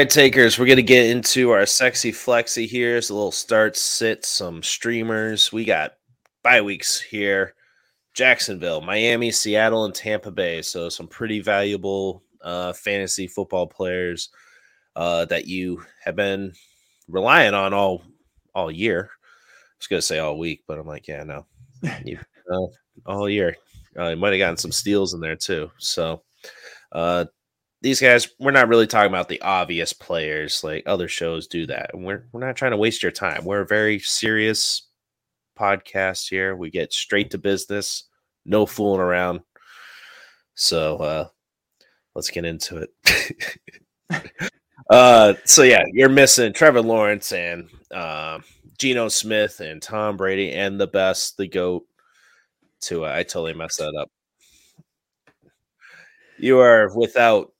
right, takers, we're gonna get into our sexy flexy here. It's a little start sit, some streamers. We got bye weeks here. Jacksonville, Miami, Seattle, and Tampa Bay. So some pretty valuable uh, fantasy football players uh, that you have been relying on all all year. I was gonna say all week, but I'm like, yeah, no, you, uh, all year. Uh, might have gotten some steals in there too. So uh, these guys, we're not really talking about the obvious players like other shows do that. And we're we're not trying to waste your time. We're a very serious podcast here. We get straight to business, no fooling around. So uh let's get into it. uh so yeah, you're missing Trevor Lawrence and uh Geno Smith and Tom Brady and the best, the GOAT to uh, I totally messed that up. You are without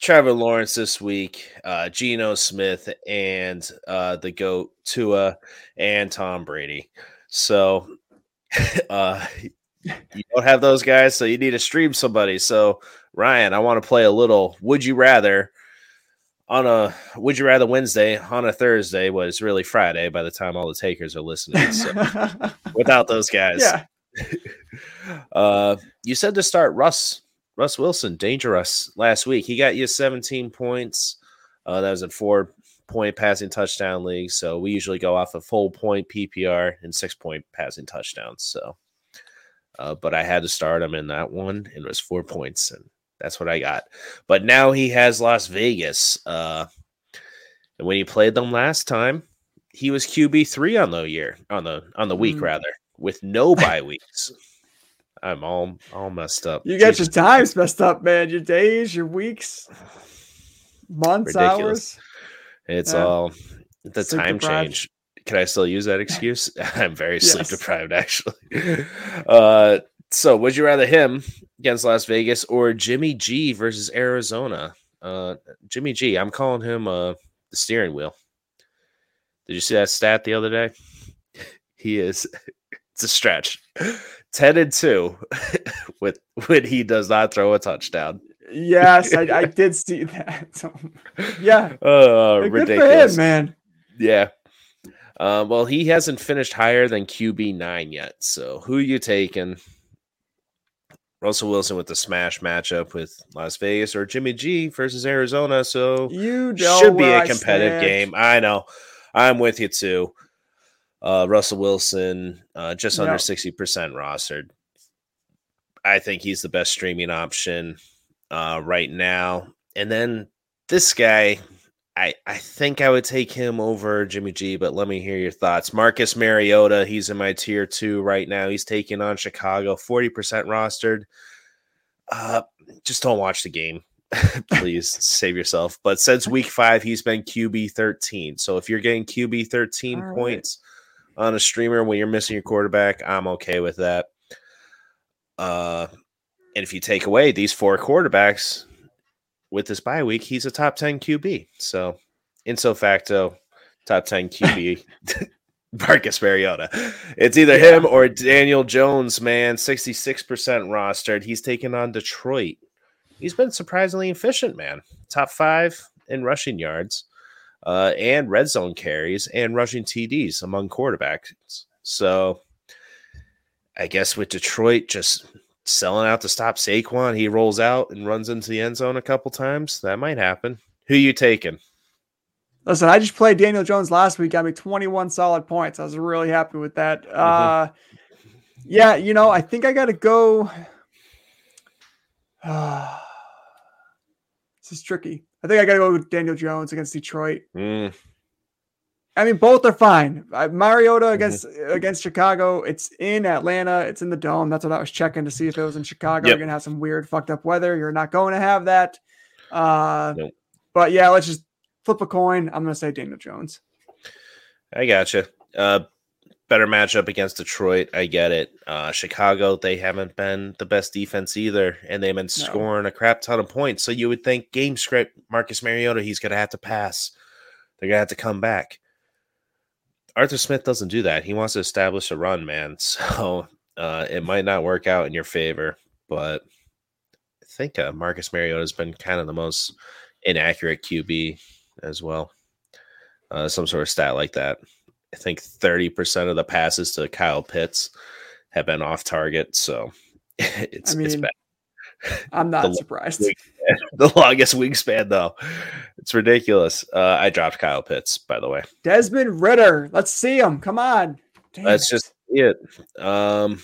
Trevor Lawrence this week, uh, Geno Smith, and uh, the GOAT Tua and Tom Brady. So uh, you don't have those guys, so you need to stream somebody. So Ryan, I want to play a little Would You Rather on a Would You Rather Wednesday on a Thursday was really Friday by the time all the takers are listening. So without those guys, yeah. uh, you said to start Russ Russ Wilson, dangerous last week. He got you 17 points. Uh, that was a four point passing touchdown league. So we usually go off a full point PPR and six point passing touchdowns. So, uh, but I had to start him in that one, and it was four points, and that's what I got. But now he has Las Vegas. Uh, and when he played them last time, he was QB three on the year on the on the week Mm. rather with no bye weeks. I'm all all messed up. You got Jesus. your times messed up, man. Your days, your weeks, months, Ridiculous. hours. It's Yeah. all the Sleep time deprived. change. Can I still use that excuse? I'm very sleep deprived, actually. Uh, so, would you rather him against Las Vegas or Jimmy G versus Arizona? Uh, Jimmy G, I'm calling him uh, the steering wheel. Did you see that stat the other day? He is. It's a stretch. Ten and two with when he does not throw a touchdown. Yes, I, I did see that. So, yeah, Oh, good ridiculous. him, man. Yeah. Uh, well, he hasn't finished higher than QB nine yet. So who you taking? Russell Wilson with the smash matchup with Las Vegas or Jimmy G versus Arizona. So You know should be a competitive game. I know. I'm with you too. Uh, Russell Wilson, uh, just under Yep. 60% rostered. I think he's the best streaming option uh, right now. And then this guy, I, I think I would take him over Jimmy G, but let me hear your thoughts. Marcus Mariota, he's in my tier two right now. He's taking on Chicago, 40% rostered. Uh, just don't watch the game. Please save yourself. But since week five, he's been QB 13. So if you're getting QB 13 All right. On a streamer when you're missing your quarterback, I'm okay with that. Uh, and if you take away these four quarterbacks with this bye week, he's a top 10 QB. So, in so facto, top 10 QB, Marcus Mariota. It's either him or Daniel Jones, man. 66% rostered. He's taken on Detroit. He's been surprisingly efficient, man. Top five in rushing yards uh, and red zone carries and rushing TDs among quarterbacks. So, I guess with Detroit just selling out to stop Saquon, he rolls out and runs into the end zone a couple times. That might happen. Who you taking? Listen, I just played Daniel Jones last week. Got me 21 solid points. I was really happy with that. Mm-hmm. Uh, yeah, you know, I think I got to go. this is tricky. I think I got to go with Daniel Jones against Detroit. Mm, I mean, both are fine. Mariota Mm-hmm. against against Chicago. It's in Atlanta. It's in the dome. That's what I was checking to see if it was in Chicago. Yep. You're gonna have some weird, fucked up weather. You're not going to have that. Uh, Nope. But yeah, let's just flip a coin. I'm gonna say Daniel Jones. I gotcha. Uh, better matchup against Detroit. I get it. Uh, Chicago, they haven't been the best defense either, and they've been scoring a crap ton of points. So you would think game script, Marcus Mariota, he's going to have to pass. They're going to have to come back. Arthur Smith doesn't do that. He wants to establish a run, man. So uh, it might not work out in your favor, but I think uh, Marcus Mariota has been kind of the most inaccurate QB as well. Uh, some sort of stat like that. I think 30% of the passes to Kyle Pitts have been off target. So it's, I it's mean, bad. I'm not The- surprised. the longest wingspan, though. It's ridiculous. Uh, I dropped Kyle Pitts, by the way. Desmond Ridder. Let's see him. Come on. Damn That's just it. Um,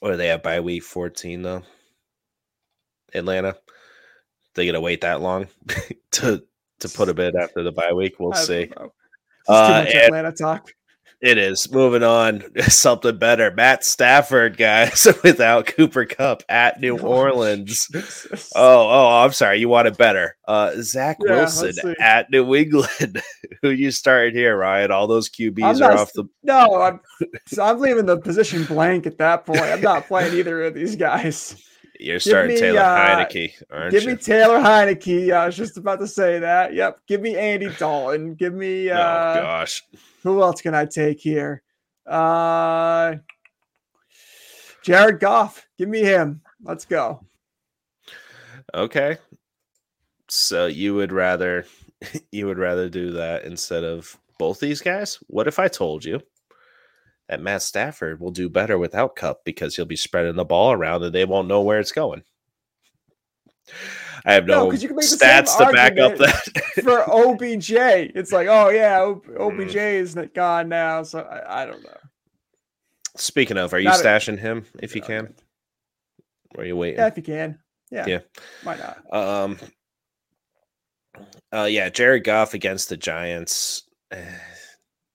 what do they have by week 14, though? Atlanta. They gonna wait that long to to put a bid after the bye week? We'll see. know. Uh, too much Atlanta talk. It is. Moving on. Something better. Matt Stafford, guys, without Cooper Kupp at New Oh, Orleans. Oh, oh, I'm sorry. You wanted better. Uh, Zach Yeah, Wilson at New England. Who you started here, Ryan? All those I'm QBs not are off the. No, I'm, so I'm leaving the position blank at that point. I'm not playing either of these guys. You're starting me, Taylor uh, Heinicke, aren't Give you? me Taylor Heinicke. I was just about to say that. Yep. Give me Andy Dalton. Give me oh uh, gosh. who else can I take here? Uh, Jared Goff. Give me him. Let's go. Okay. So you would rather you would rather do that instead of both these guys? What if I told you that Matt Stafford will do better without Kupp because he'll be spreading the ball around and they won't know where it's going? I have No, no, 'cause you can make the stats to back up that. For OBJ, it's like, oh yeah, O- Mm. OBJ is gone now. So I, I don't know. Speaking of, are you Not a- stashing him if you can? Or are you waiting? Yeah, if you can. Yeah. Yeah. Why not? Um. Uh, yeah, Jared Goff against the Giants.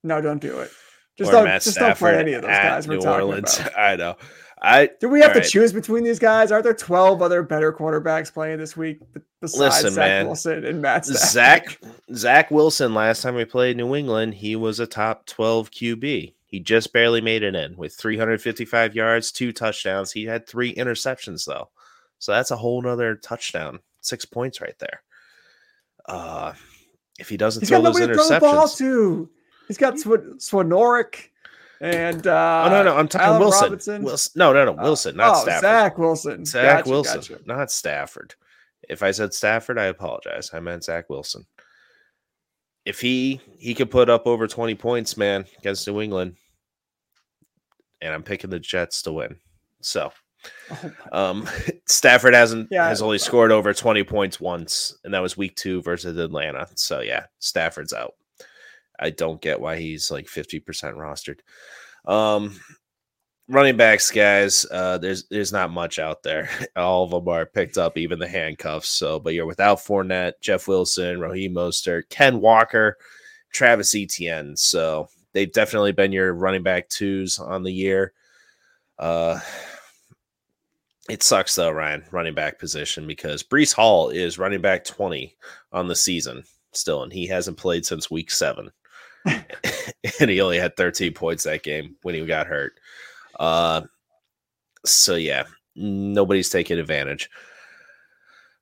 No, don't do it. Just don't. Matt just don't play any of those guys we're New talking Orleans. about. I know. I Do we have to Alright. choose between these guys? Are there twelve other better quarterbacks playing this week besides Listen, Zach man. Wilson and Matt Stafford? Zach Zach Wilson last time we played New England, he was a top 12 QB. He just barely made it in with 355 yards, two touchdowns. He had three interceptions though. So that's a whole nother touchdown. Six points right there. Uh if he doesn't He's throw those nobody to throw the ball interceptions. to. He's got Sw- Skowronek and uh, oh no, no, I'm talking Allen Wilson. Robinson. Wilson. No, no, no, Uh, Wilson, not oh, Stafford. Zach Wilson. Zach Gotcha, Wilson, gotcha. not Stafford. If I said Stafford, I apologize. I meant Zach Wilson. If he he could put up over 20 points, man, against New England, and I'm picking the Jets to win. So Oh um Stafford hasn't Yeah, has only scored over 20 points once, and that was week two versus Atlanta. So yeah, Stafford's out. I don't get why he's like 50% rostered. Um running backs, guys, uh there's there's not much out there. All of them are picked up, even the handcuffs. So, but you're without Fournette, Jeff Wilson, Raheem Mostert, Ken Walker, Travis Etienne. So they've definitely been your running back twos on the year. Uh it sucks though, Ryan, running back position because Breece Hall is running back 20 on the season still, and he hasn't played since week seven. And he only had 13 points that game when he got hurt. Uh so yeah, nobody's taking advantage.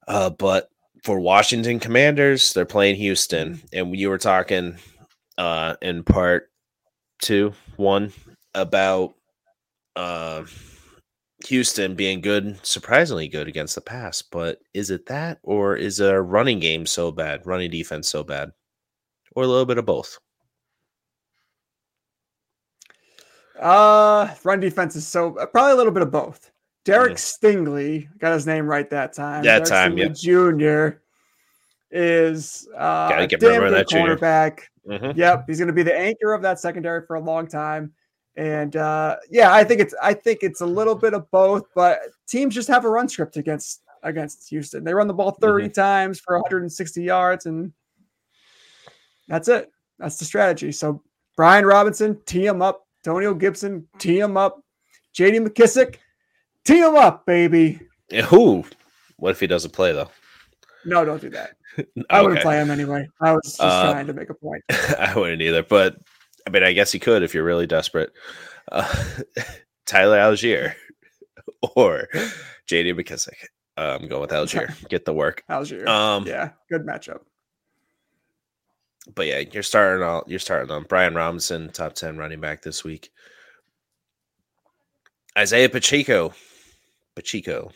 Uh but for Washington Commanders, they're playing Houston, and you were talking uh in part two, one about uh Houston being good, surprisingly good against the pass. But is it that, or is a running game so bad, running defense so bad, or a little bit of both? Uh, run defense is so uh, probably a little bit of both. Derek Mhm. Stingley got his name right that time. That Derek time, Stingley Jr. is uh, Gotta get- damn good that cornerback. Mhm. Yep, he's going to be the anchor of that secondary for a long time. And uh, yeah, I think it's I think it's a little bit of both, but teams just have a run script against against Houston. They run the ball 30 Mm-hmm. times for 160 yards, and that's it. That's the strategy. So Brian Robinson, tee him up. Antonio Gibson, tee him up. JD McKissic, tee him up, baby. Yeah, Who? What if he doesn't play though? No, don't do that. I wouldn't play him anyway. I was just Uh, trying to make a point. I wouldn't either, but I mean, I guess you could if you're really desperate. Uh, Tyler Allgeier or JD McKissic. Uh, I'm going with Allgeier. Get the work. Your Um, yeah, good matchup. But yeah, you're starting all you're starting on Brian Robinson, top ten running back this week. Isaiah Pacheco, Pacheco,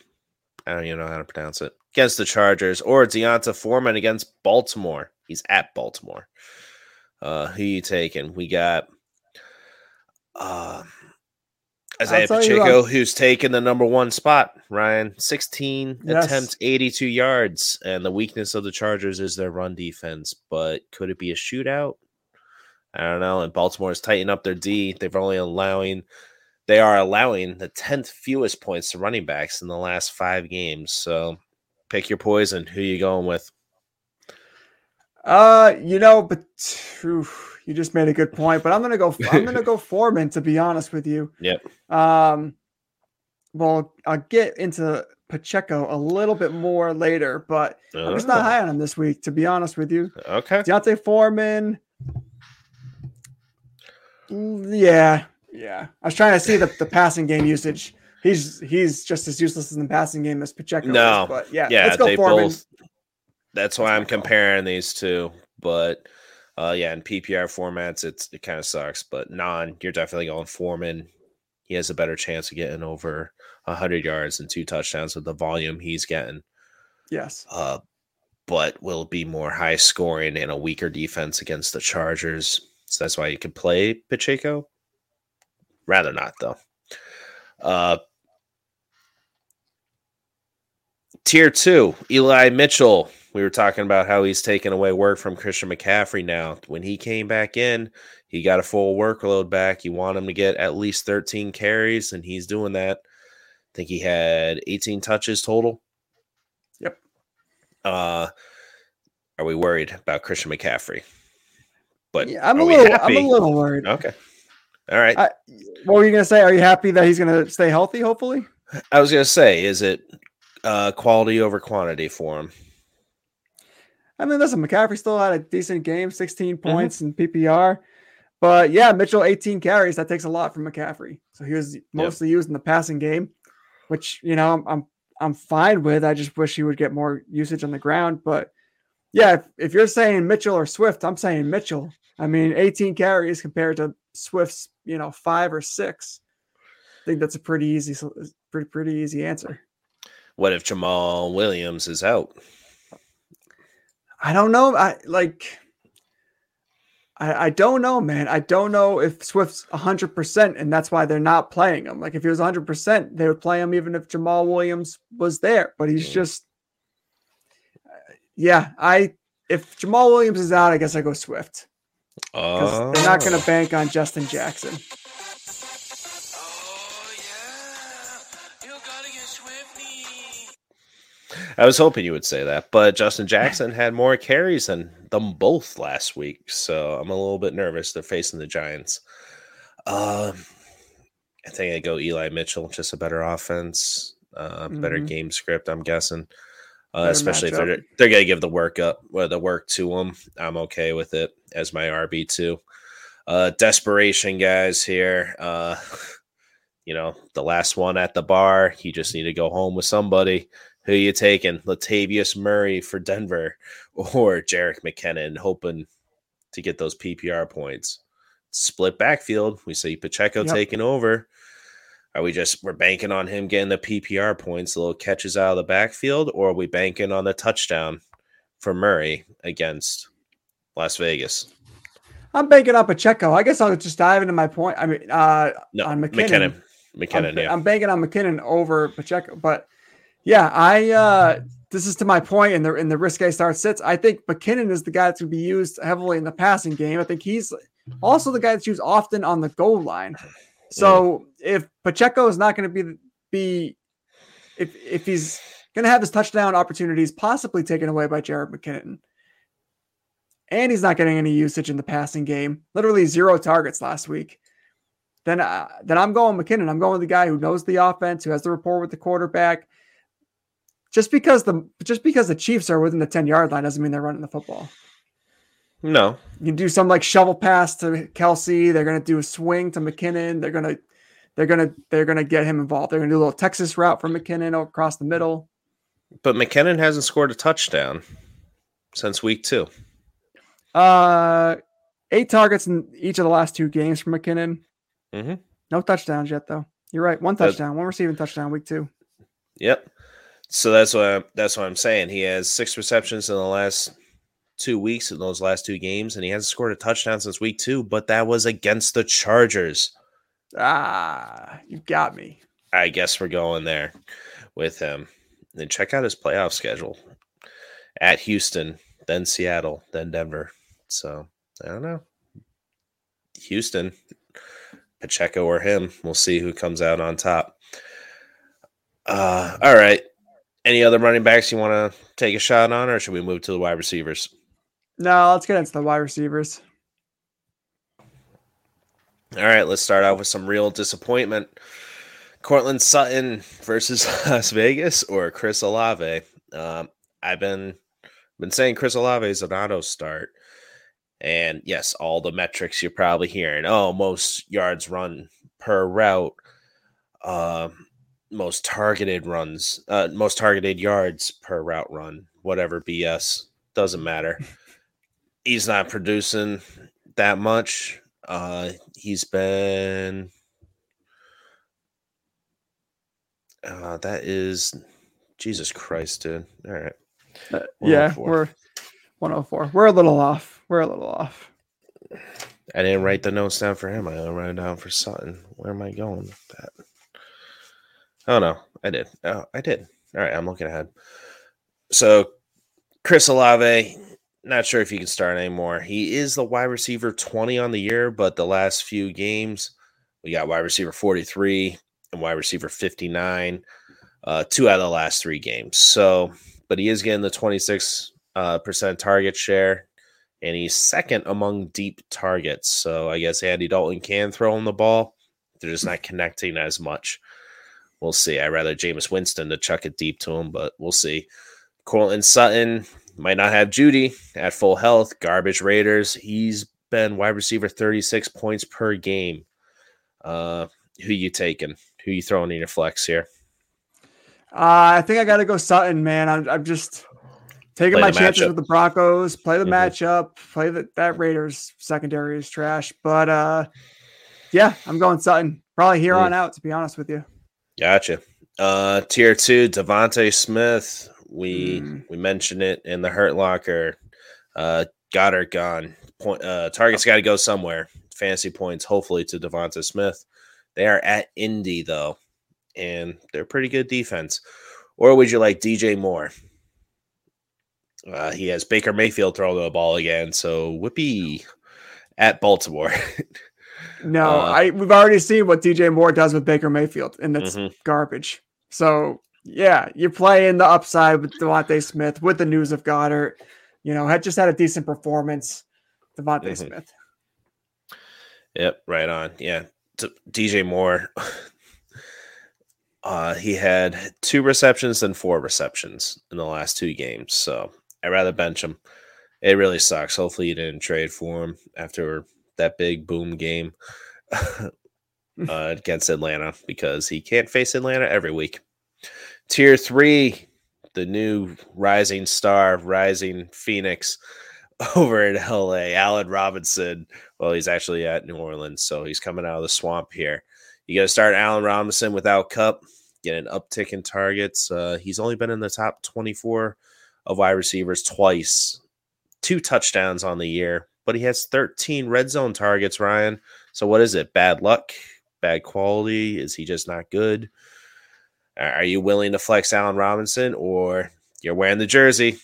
I don't even know how to pronounce it. against the Chargers, or D'Onta Foreman against Baltimore. He's at Baltimore. Uh, who you taking? We got uh, Isaiah Pacheco, who's taken the number one spot. Ryan, 16 yes. attempts, 82 yards. And the weakness of the Chargers is their run defense. But could it be a shootout? I don't know. And Baltimore's tightened up their D. They've only allowing they are allowing the 10th fewest points to running backs in the last five games. So pick your poison. Who you going with? Uh, you know, but oof, you just made a good point. But I'm gonna go. I'm gonna go Foreman. To be honest with you. Yep. Um. Well, I'll get into Pacheco a little bit more later, but oh. I'm just not oh. high on him this week. To be honest with you. Okay. D'Onta Foreman. Yeah, yeah. I was trying to see the, the passing game usage. He's he's just as useless in the passing game as Pacheco. No, is, but yeah, yeah, let's go Foreman. Both, that's why I'm comparing these two. But uh, yeah, in PPR formats, it's it kind of sucks. But non, you're definitely going Foreman. He has a better chance of getting over hundred yards and two touchdowns with the volume he's getting. Yes. Uh, but will be more high scoring and a weaker defense against the Chargers. So that's why you could play Pacheco. Rather not though. Uh, tier two, Eli Mitchell we were talking about how he's taken away work from Christian McCaffrey now. When he came back in, he got a full workload back. You want him to get at least 13 carries, and he's doing that. I think he had 18 touches total. Yep. Uh, are we worried about Christian McCaffrey? But yeah, I'm a little. I'm a little worried. Okay. All right. I, what were you gonna say? Are you happy that he's gonna stay healthy? Hopefully. I was gonna say, is it uh, quality over quantity for him? I mean, listen, McCaffrey still had a decent game, 16 mm-hmm. points mm-hmm. in PPR. But yeah, Mitchell 18 carries. That takes a lot from McCaffrey. So he was mostly yep. used in the passing game, which you know I'm, I'm I'm fine with. I just wish he would get more usage on the ground. But yeah, if, if you're saying Mitchell or Swift, I'm saying Mitchell. I mean, 18 carries compared to Swift's, you know, five or six. I think that's a pretty easy, pretty pretty easy answer. What if Jamaal Williams is out? I don't know. I like. I, I don't know, man. I don't know if Swift's 100%, and that's why they're not playing him. Like, if he was 100%, they would play him even if Jamaal Williams was there. But he's mm. just, uh, yeah. I if Jamaal Williams is out, I guess I go Swift. Because they're not going to oh. bank on Justin Jackson. I was hoping you would say that, but Justin Jackson had more carries than them both last week, so I'm a little bit nervous. They're facing the Giants. Uh, I think I go Eli Mitchell, just a better offense, uh, better mm-hmm. game script. I'm guessing, uh, especially if they're they're gonna give the work up, well, the work to them. I'm okay with it as my RB two. Uh, desperation guys here. Uh, you know, the last one at the bar. You just need to go home with somebody. Who you taking? Latavius Murray for Denver or Jerick McKinnon, hoping to get those PPR points. Split backfield. We see Pacheco yep. taking over. Are we just we're banking on him getting the PPR points, the little catches out of the backfield, or are we banking on the touchdown for Murray against Las Vegas? I'm banking on Pacheco. I guess I'll just dive into my point. I mean, uh, no, on McKinnon. McKinnon. McKinnon, I'm, yeah. I'm banking on McKinnon over Pacheco, but yeah, I uh this is to my point in the in the risque start sits. I think McKinnon is the guy that's going to be used heavily in the passing game. I think he's also the guy that's used often on the goal line. So if Pacheco is not going to be be if if he's going to have his touchdown opportunities possibly taken away by Jared McKinnon, and he's not getting any usage in the passing game, literally zero targets last week. Then, uh, then I'm going McKinnon. I'm going with the guy who knows the offense, who has the rapport with the quarterback, just because the just because the Chiefs are within the 10 yard line doesn't mean they're running the football. No. You do some like shovel pass to Kelce, They're gonna do a swing to McKinnon. They're gonna they're gonna they're gonna get him involved. They're gonna do a little Texas route for McKinnon across the middle. But McKinnon hasn't scored a touchdown since week two. Uh eight targets in each of the last two games for McKinnon. Mm-hmm. No touchdowns yet, though. You're right. One touchdown, one receiving touchdown week two. Yep. So that's what I'm, that's what I'm saying. He has six receptions in the last two weeks in those last two games, and he hasn't scored a touchdown since week two. But that was against the Chargers. Ah, you got me. I guess we're going there with him. Then check out his playoff schedule at Houston, then Seattle, then Denver. So I don't know. Houston, Pacheco or him. We'll see who comes out on top. Uh, all right. Any other running backs you want to take a shot on, or should we move to the wide receivers? No, let's get into the wide receivers. All right, let's start off with some real disappointment. Courtland Sutton versus Las Vegas or Chris Olave. Um, I've been been saying Chris Olave is an auto start, and yes, all the metrics you're probably hearing. Oh, most yards run per route, uh, most targeted runs, uh, most targeted yards per route run, whatever BS doesn't matter. He's not producing that much. Uh, he's been uh, that is Jesus Christ, dude. All right. Uh, yeah, we're 104. We're a little off. We're a little off. I didn't write the notes down for him. I only wrote it down for Sutton. Where am I going with that? Oh no, I did. Oh, I did. All right, I'm looking ahead. So Chris Olave, not sure if he can start anymore. He is the wide receiver 20 on the year, but the last few games, we got wide receiver 43 and wide receiver 59, uh, two out of the last three games. So, but he is getting the 26 uh, percent target share, and he's second among deep targets. So I guess Andy Dalton can throw him the ball. They're just not connecting as much. We'll see. I'd rather Jameis Winston to chuck it deep to him, but we'll see. Courtland Sutton, might not have Jeudy at full health. Garbage Raiders. He's been wide receiver 36 points per game. Uh, who you taking? Who you throwing in your flex here? Uh, I think I got to go Sutton, man. I'm, I'm just taking play my chances matchup. with the Broncos. Play the mm-hmm. matchup. Play the, that Raiders secondary is trash, but uh, yeah, I'm going Sutton. Probably here mm. on out, to be honest with you. Gotcha. Uh, tier two, DeVonta Smith we mm. we mentioned it in the Hurt Locker. Uh, Goedert gone. Point uh, target's got to go somewhere. Fantasy points, hopefully to Devonta Smith. They are at Indy though, and they're pretty good defense. Or would you like DJ Moore? Uh, he has Baker Mayfield throwing the ball again, so whoopee at Baltimore. no, uh, I we've already seen what DJ Moore does with Baker Mayfield, and it's mm-hmm. garbage. So yeah, you're playing the upside with DeVonta Smith with the news of Goedert. You know, had just had a decent performance. DeVonta mm-hmm. Smith. Yep, right on. Yeah, D- DJ Moore. uh, he had two receptions and four receptions in the last two games, so I'd rather bench him. It really sucks. Hopefully, you didn't trade for him after that big boom game uh, against Atlanta because he can't face Atlanta every week. Tier three, the new rising star, rising phoenix over in LA, Allen Robinson. Well, he's actually at New Orleans, so he's coming out of the swamp here. You got to start Allen Robinson without Kupp, get an uptick in targets. Uh, he's only been in the top 24 of wide receivers twice, two touchdowns on the year, but he has 13 red zone targets, Ryan. So, what is it? Bad luck? Bad quality? Is he just not good? Are you willing to flex Allen Robinson or you're wearing the jersey?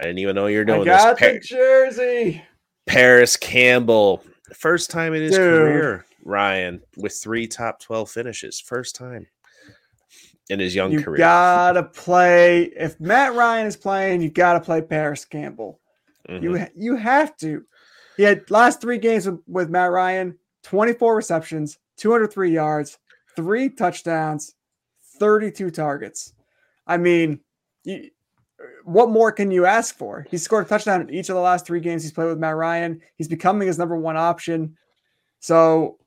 I didn't even know you're doing I got this. the jersey. Parris Campbell, first time in his Dude. career, Ryan, with three top 12 finishes. First time in his young you career. You gotta play. If Matt Ryan is playing, you gotta play Parris Campbell. Mm-hmm. You you have to. He had last three games with, with Matt Ryan, 24 receptions, 203 yards, three touchdowns, 32 targets. I mean, you, what more can you ask for? He scored a touchdown in each of the last three games he's played with Matt Ryan. He's becoming his number one option. So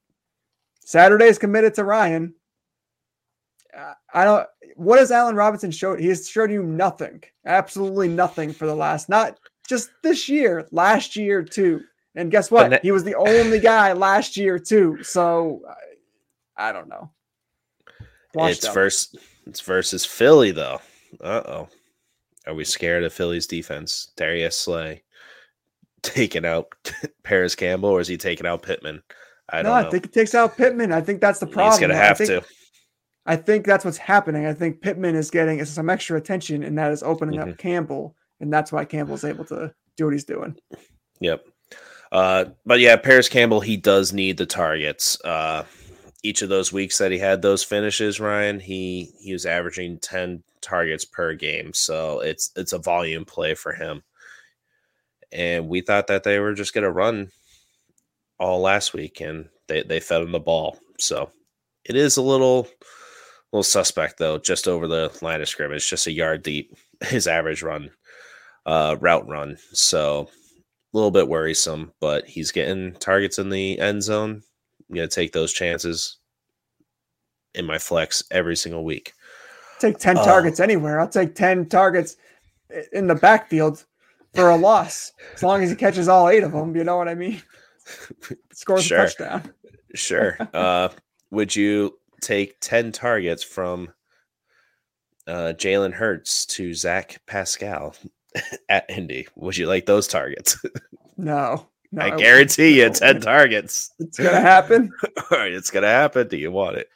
Saturday's committed to Ryan. I don't. What has Allen Robinson showed? He has showed you nothing, absolutely nothing for the last, not just this year, last year too. And guess what? he was the only guy last year too. So I don't know. Washed it's versus it's versus Philly though. Uh oh. Are we scared of Philly's defense? Darius Slay taking out Parris Campbell, or is he taking out Pittman? I no, don't know. I think it takes out Pittman. I think that's the problem. He's gonna I have think- to. I think that's what's happening. I think Pittman is getting some extra attention, and that is opening Mhm. up Campbell, and that's why Campbell's able to do what he's doing. Yep. Uh, but yeah, Parris Campbell, he does need the targets. Uh, each of those weeks that he had those finishes, Ryan, he he was averaging ten targets per game, so it's it's a volume play for him. And we thought that they were just going to run all last week, and they they fed him the ball. So it is a little little suspect though, just over the line of scrimmage, just a yard deep. His average run, uh, route run. So little bit worrisome, but he's getting targets in the end zone. I'm gonna take those chances in my flex every single week. Take 10 Oh. targets anywhere. I'll take 10 targets in the backfield for a loss, as long as he catches all eight of them. You know what I mean? Scores Sure. a touchdown. Sure. uh, would you take 10 targets from uh, Jalen Hurts to Zach Pascal at Indy? Would you like those targets? No, no, I it- guarantee you no. 10 targets. it's gonna happen. All right, it's going to happen. Do you want it?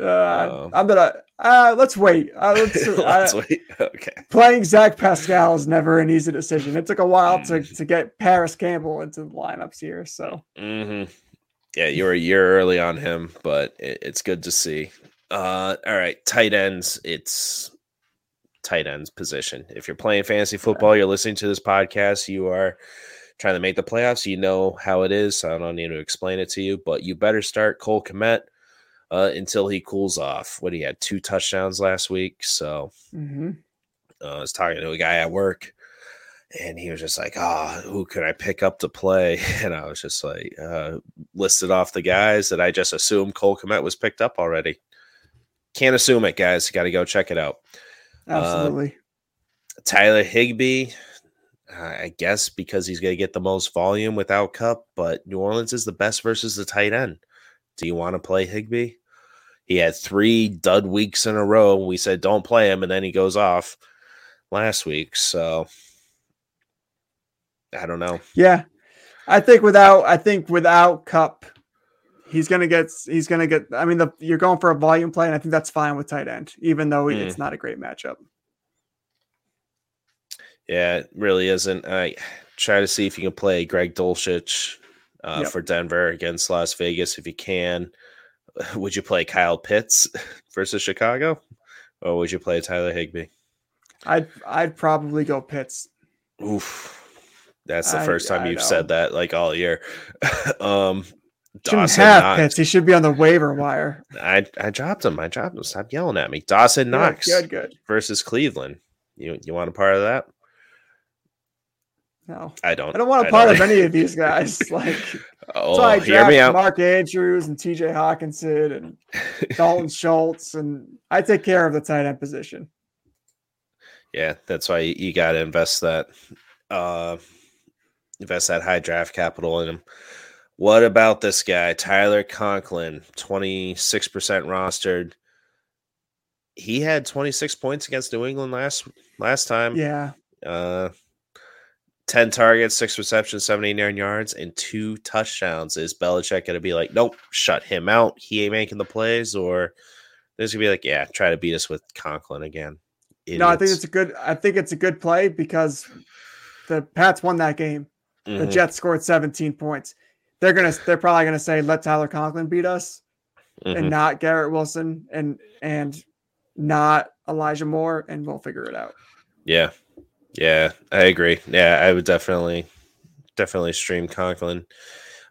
Uh, Um, I'm gonna. Uh, let's wait. Uh, let's, Let's uh, wait. Okay. playing Zach Pascal is never an easy decision. It took a while to, Mm. to get Parris Campbell into the lineups here. So hmm Yeah, you were a year early on him, but it, it's good to see. Uh, all right, tight ends. It's tight ends position. If you're playing fantasy football, you're listening to this podcast, you are trying to make the playoffs. You know how it is. So I don't need to explain it to you, but you better start Cole Kmet uh, until he cools off. What he had two touchdowns last week, so mhm. uh, I was talking to a guy at work, and he was just like, "Ah, who could I pick up to play?" And I was just like, uh, listed off the guys that I just assumed Cole Kmet was picked up already. Can't assume it, guys. Got to go check it out. Absolutely. Tyler Higbee, uh, I guess because he's going to get the most volume without Kupp, but New Orleans is the best versus the tight end. Do you want to play Higbee? He had three dud weeks in a row. We said don't play him, and then he goes off last week. So I don't know. yeah, I think without I think without Kupp, he's gonna get he's gonna get. I mean, the, you're going for a volume play, and I think that's fine with tight end, even though Mm. it's not a great matchup. Yeah, it really isn't. I try to see if you can play Greg Dulcich uh, Yep. for Denver against Las Vegas if you can. Would you play Kyle Pitts versus Chicago, or would you play Tyler Higbee? I'd I'd probably go Pitts. Oof, that's the I- first time I you've know. said that like all year. um, Shouldn't Dawson have Knox. He should be on the waiver wire. I I dropped him. I dropped him. Stop yelling at me. Dawson Knox Good, good. versus Cleveland. You you want a part of that? No, I don't. I don't want I a part of any of these guys. Like, Oh, so I hear me out. Mark Andrews and T.J. Hockenson and Dalton Schultz, and I take care of the tight end position. Yeah, that's why you, you got to invest that, uh, invest that high draft capital in him. What about this guy, Tyler Conklin, twenty six percent rostered? He had twenty six points against New England last last time. Yeah, Uh, ten targets, six receptions, seventy nine yards, and two touchdowns. Is Belichick going to be like, nope, shut him out? He ain't making the plays, or there's gonna be like, yeah, try to beat us with Conklin again. no, I think it's a good. I think it's a good play because the Pats won that game. The Mhm. Jets scored 17 points. They're gonna. They're probably gonna say, "Let Tyler Conklin beat us," Mhm. and not Garrett Wilson, and and not Elijah Moore, and we'll figure it out. Yeah. Yeah, I agree. Yeah, I would definitely definitely stream Conklin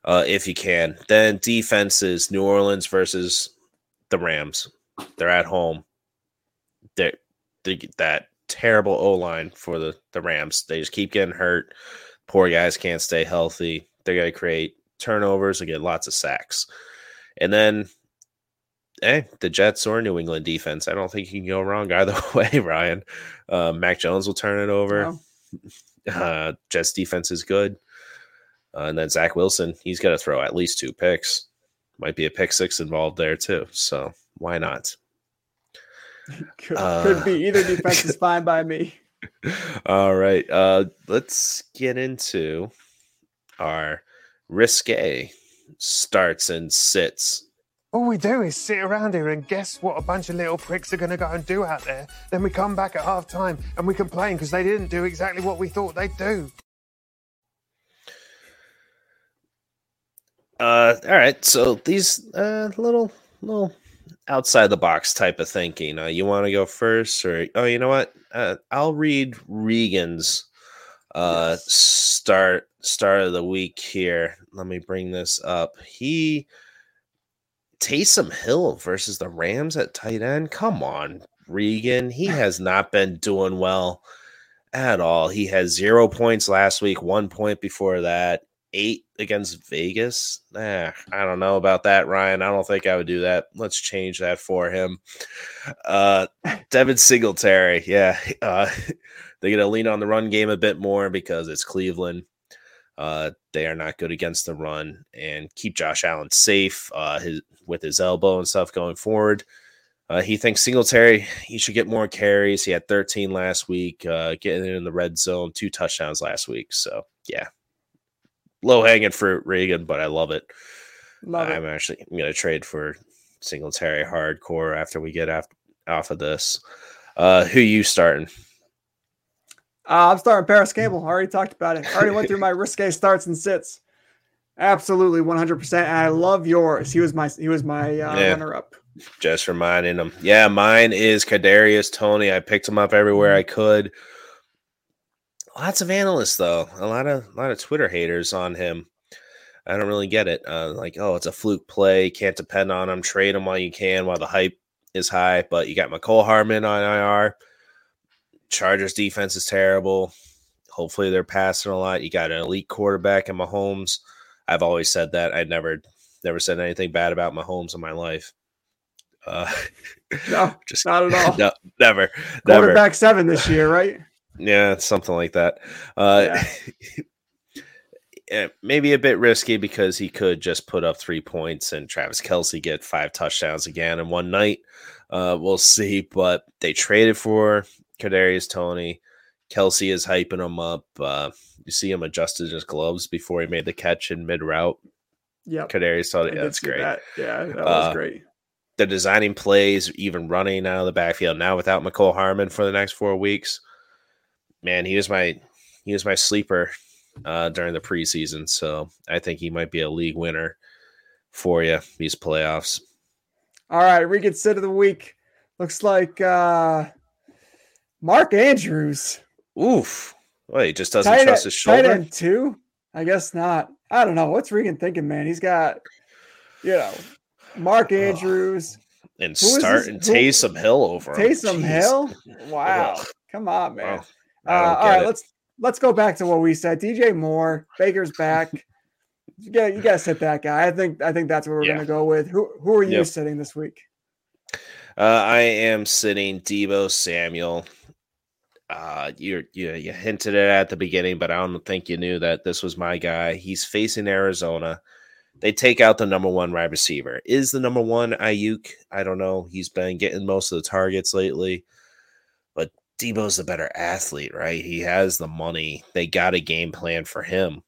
uh if you can. Then defenses, New Orleans versus the Rams. They're at home. They're, they get that terrible O line for the, the Rams. They just keep getting hurt. Poor guys can't stay healthy. They're gonna create turnovers and get lots of sacks. And then Hey, the Jets or New England defense. I don't think you can go wrong either way, Ryan. Uh, Mac Jones will turn it over. Uh, Jets defense is good. Uh, and then Zach Wilson, he's got to throw at least two picks. Might be a pick six involved there too. So why not? could, uh, could be either defense is fine by me. All right. Uh, let's get into our risque starts and sits. All we do is sit around here and guess what a bunch of little pricks are going to go and do out there. Then we come back at half time and we complain because they didn't do exactly what we thought they'd do. Uh, all right. So these uh little little outside the box type of thinking. Uh, you want to go first, or oh, you know what? Uh, I'll read Regan's uh yes. start start of the week here. Let me bring this up. He Taysom Hill versus the Rams at tight end. Come on, Regan. He has not been doing well at all. He has zero points last week, one point before that eight against Vegas. Eh, I don't know about that, Ryan. I don't think I would do that. Let's change that for him. Uh, Devin Singletary. Yeah. Uh, they're going to lean on the run game a bit more because it's Cleveland. Uh, they are not good against the run and keep Josh Allen safe uh, his, with his elbow and stuff going forward. Uh, he thinks Singletary he should get more carries. He had 13 last week, uh, getting in the red zone, two touchdowns last week. So yeah, low hanging fruit, Regan, but I love it. Love I'm it. actually I'm gonna trade for Singletary hardcore after we get off off of this. Uh, who you starting? Uh, I'm starting Parris Campbell. I already talked about it. I already went through my risque starts and sits. Absolutely, 100. percent And I love yours. He was my he was my uh, yeah. runner up. Just reminding him. Yeah, mine is Kadarius Toney. I picked him up everywhere mm-hmm. I could lots of analysts though, a lot of a lot of Twitter haters on him. I don't really get it. Uh, like, oh, it's a fluke play. Can't depend on him. Trade him while you can, while the hype is high. But you got Mecole Hardman on IR. Chargers defense is terrible. Hopefully they're passing a lot. You got an elite quarterback in Mahomes. I've always said that. I never never said anything bad about Mahomes in my life. Uh, no, just not at all. No, never. Quarterback never. seven this year, right? Yeah, something like that. Uh, yeah. maybe a bit risky because he could just put up three points and Travis Kelce get five touchdowns again in one night. Uh, we'll see. But they traded for Kadarius Toney. Kelce is hyping him up. Uh, you see him adjusted his gloves before he made the catch in mid route. Yeah, Kadarius Toney. that's great. That. Yeah, that was uh, great. They're designing plays, even running out of the backfield now without Mecole Hardman for the next four weeks man, he was my he was my sleeper uh, during the preseason. So I think he might be a league winner for you these playoffs. All right, we get sit of the week. Looks like uh, Mark Andrews. Oof. Well, he just doesn't tight trust his shoulder. Tight end two? I guess not. I don't know. What's Regan thinking, man? He's got, you know, Mark Andrews. And start and Taysom Hill over Taysom Hill? Wow. Ugh. Come on, man. Uh, all right, it. let's let's go back to what we said. DJ Moore, Baker's back. you got you got to sit that guy. I think I think that's what we're yeah. going to go with. Who who are you yep. sitting this week? Uh, I am sitting Deebo Samuel. Uh, you you hinted it at the beginning, but I don't think you knew that this was my guy. He's facing Arizona. They take out the number one wide receiver. Is the number one Aiyuk? I don't know. He's been getting most of the targets lately. but Deebo's the better athlete, right? He has the money. They got a game plan for him.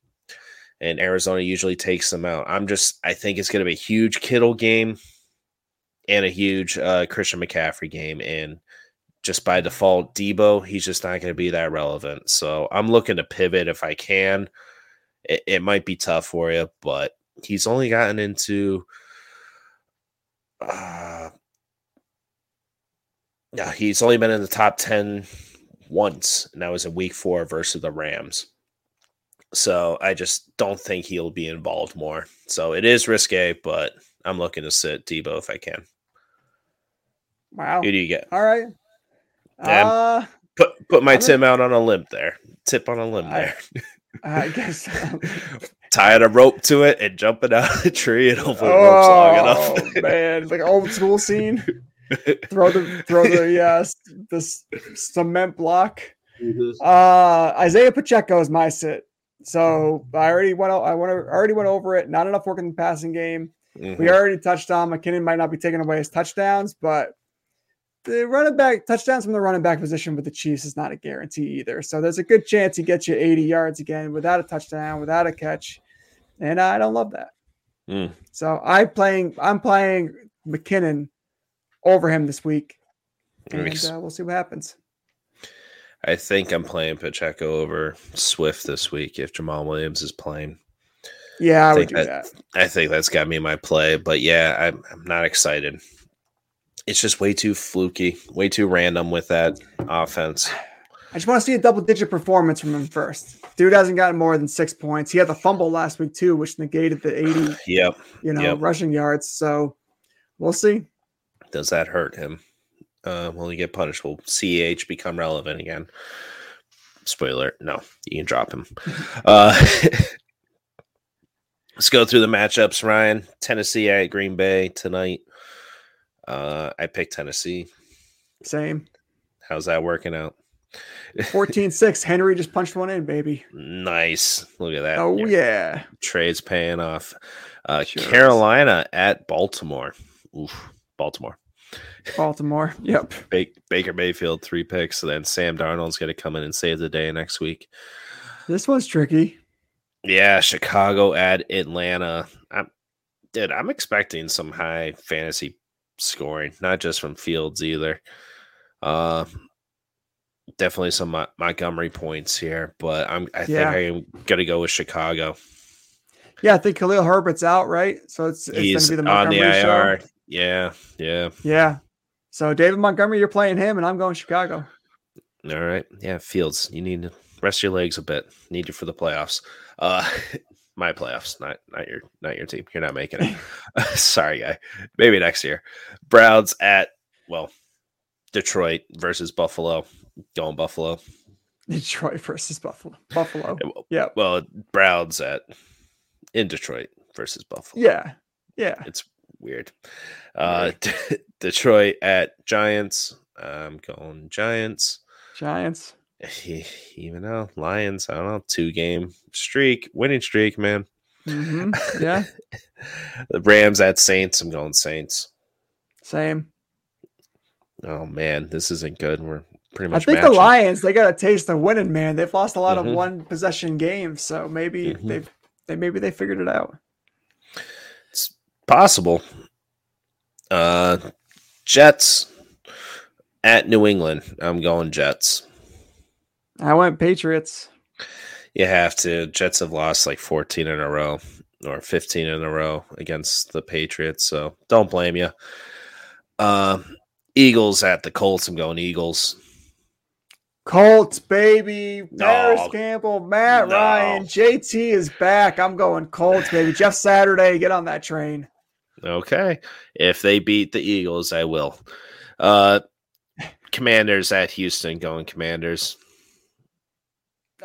And Arizona usually takes them out. I'm just, I think it's going to be a huge Kittle game and a huge uh, Christian McCaffrey game. And just by default, Deebo, he's just not going to be that relevant. So I'm looking to pivot if I can. It, it might be tough for you, but he's only gotten into uh, yeah, he's only been in the top 10 once, and that was in week four versus the Rams. So I just don't think he'll be involved more. So it is risque, but I'm looking to sit Deebo if I can. Wow. Who do you get? All right. Uh, put put my I'm Tim out on a limb there. Tip on a limb I, there. I guess. Um, Tying a rope to it and jumping out of the tree and hopefully oh, rope's long enough. man, like old school scene throw the throw the yeah the cement block. Mm-hmm. Uh, Isaiah Pacheco is my sit. So I already went. I went. I already went over it. Not enough work in the passing game. Mm-hmm. We already touched on McKinnon might not be taking away his touchdowns, but the running back touchdowns from the running back position with the Chiefs is not a guarantee either. So there's a good chance he gets you 80 yards again without a touchdown, without a catch, and I don't love that. Mm. So I playing I'm playing McKinnon over him this week, and uh, we'll see what happens. I think I'm playing Pacheco over Swift this week if Jamaal Williams is playing. Yeah, I would think do that- that. I think that's got me my play, but yeah, I'm, I'm not excited. It's just way too fluky, way too random with that offense. I just want to see a double digit performance from him first. Dude hasn't gotten more than six points. He had the fumble last week too, which negated the 80, Yep. you know, Yep. rushing yards. So we'll see. Does that hurt him? Uh, will he get punished? Will CH become relevant again? Spoiler: No, you can drop him. Uh, let's go through the matchups. Ryan, Tennessee at Green Bay tonight. Uh, I picked Tennessee. Same. How's that working out? 14 6. Henry just punched one in, baby. Nice. Look at that. Oh, Your yeah. Trades paying off. Uh, Sure is. Carolina at Baltimore. Oof, Baltimore. Baltimore. Yep. Ba- Baker Mayfield three picks, and then Sam Darnold's going to come in and save the day next week. This one's tricky. Yeah, Chicago at Atlanta. I'm, dude, I'm expecting some high fantasy scoring, not just from Fields either. Uh, definitely some Mon- Montgomery points here, but I'm I Yeah. think I'm gonna go with Chicago. Yeah, I think Khalil Herbert's out, right? So it's, it's gonna be the on the Montgomery IR. show. Yeah, yeah. Yeah. So David Montgomery, you're playing him, and I'm going Chicago. All right. Yeah, Fields, you need to rest your legs a bit. Need you for the playoffs. Uh my playoffs, not not your not your team. You're not making it. Sorry, guy. Maybe next year. Browns at well, Detroit versus Buffalo. Going Buffalo. Detroit versus Buffalo. Buffalo. Yeah. Well, Browns at in Detroit versus Buffalo. Yeah. Yeah. It's weird. Uh Detroit at Giants. I'm going Giants. Giants. even though Lions, I don't know, two game streak, winning streak, man. hmm Yeah. The Rams at Saints, I'm going Saints. Same. Oh man, this isn't good. We're pretty much. I think the. Lions, they got a taste of winning, man. They've lost a lot Mhm. of one possession games, so maybe Mhm. they've they maybe they figured it out. It's possible. Uh, Jets at New England. I'm going Jets. I went Patriots. You have to. Jets have lost like 14 in a row or 15 in a row against the Patriots, so don't blame you. Uh, Eagles at the Colts. I'm going Eagles. Colts, baby. Parris No. Campbell, Matt No. Ryan, JT is back. I'm going Colts, baby. Jeff Saturday, get on that train. Okay. If they beat the Eagles, I will. Uh Commanders at Houston going Commanders.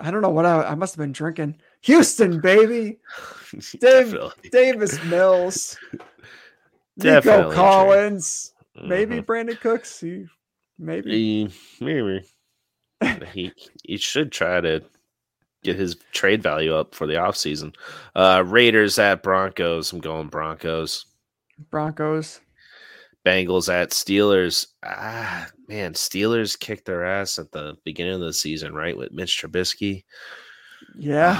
I don't know what I, I must have been drinking. Houston, baby. Dave- Davis Mills. Definitely Nico Collins. Maybe Mhm. Brandin Cooks. He, maybe. Maybe. he he should try to get his trade value up for the offseason. Uh Raiders at Broncos. I'm going Broncos. Broncos. Bengals at Steelers. Ah, man, Steelers kicked their ass at the beginning of the season, right? With Mitch Trubisky. Yeah.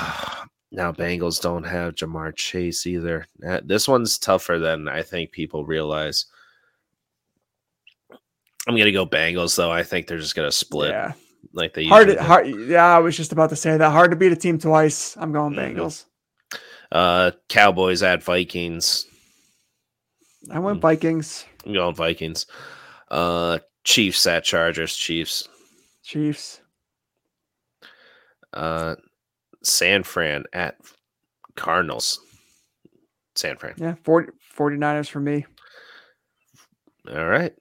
now Bengals don't have Ja'Marr Chase either. This one's tougher than I think people realize. I'm gonna go Bengals though. I think they're just gonna split Yeah. like they Hard, to, hard. Yeah, I was just about to say that. Hard to beat a team twice. I'm going Mhm. Bengals. Uh, Cowboys at Vikings. I went Mm. Vikings. I'm going Vikings. Uh, Chiefs at Chargers. Chiefs. Chiefs. Uh, San Fran at Cardinals. San Fran. Yeah. 40, 49ers for me. All right.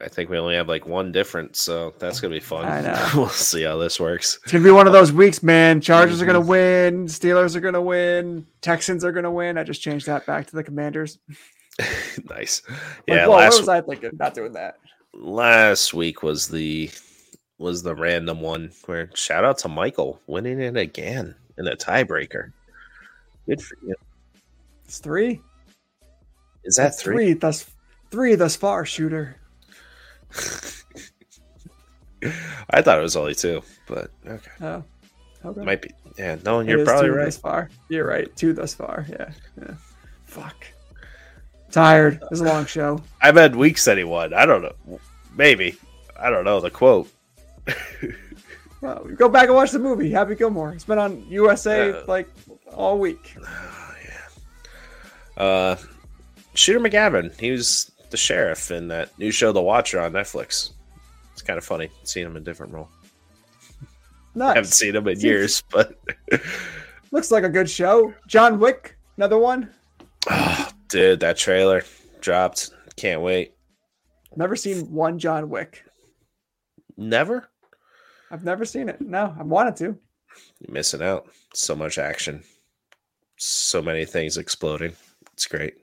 I think we only have like one difference, so that's gonna be fun. I know. we'll see how this works. It's gonna be one of those weeks, man. Chargers are gonna Mhm. win. Steelers are gonna win. Texans are gonna win. I just changed that back to the Commanders. nice. Like, Yeah, whoa, what last was I thinking? Not doing that. last week was the was the random one where shout out to Michael winning it again in a tiebreaker. Good for you. It's three. Is that It's three? thus three thus far, shooter. I thought it was only two, but okay, Oh, okay. might be. Yeah, no, you're probably two right. Thus far, you're right. Two thus far. Yeah. Yeah. Fuck. Tired. It was a long show. I've had weeks won. I don't know. Maybe. I don't know the quote. Well, go back and watch the movie. Happy Gilmore. It's been on USA Uh, like all week. Uh, Shooter McGavin. He was the sheriff in that new show, The Watcher, on Netflix. It's kind of funny seeing him in a different role. I haven't seen him in years, but Looks like a good show. John Wick, another one. dude, that trailer dropped. Can't wait. Never seen one John Wick. Never. I've never seen it. No, I wanted to. You're missing out. So much action. So many things exploding. It's great.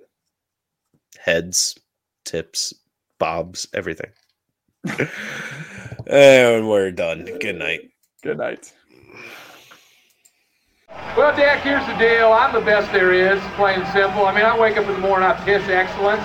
Heads, tips, bobs, everything. and we're done. Good night. Good night. Well, Dak, here's the deal. I'm the best there is, plain and simple. I mean, I wake up in the morning, I piss excellence.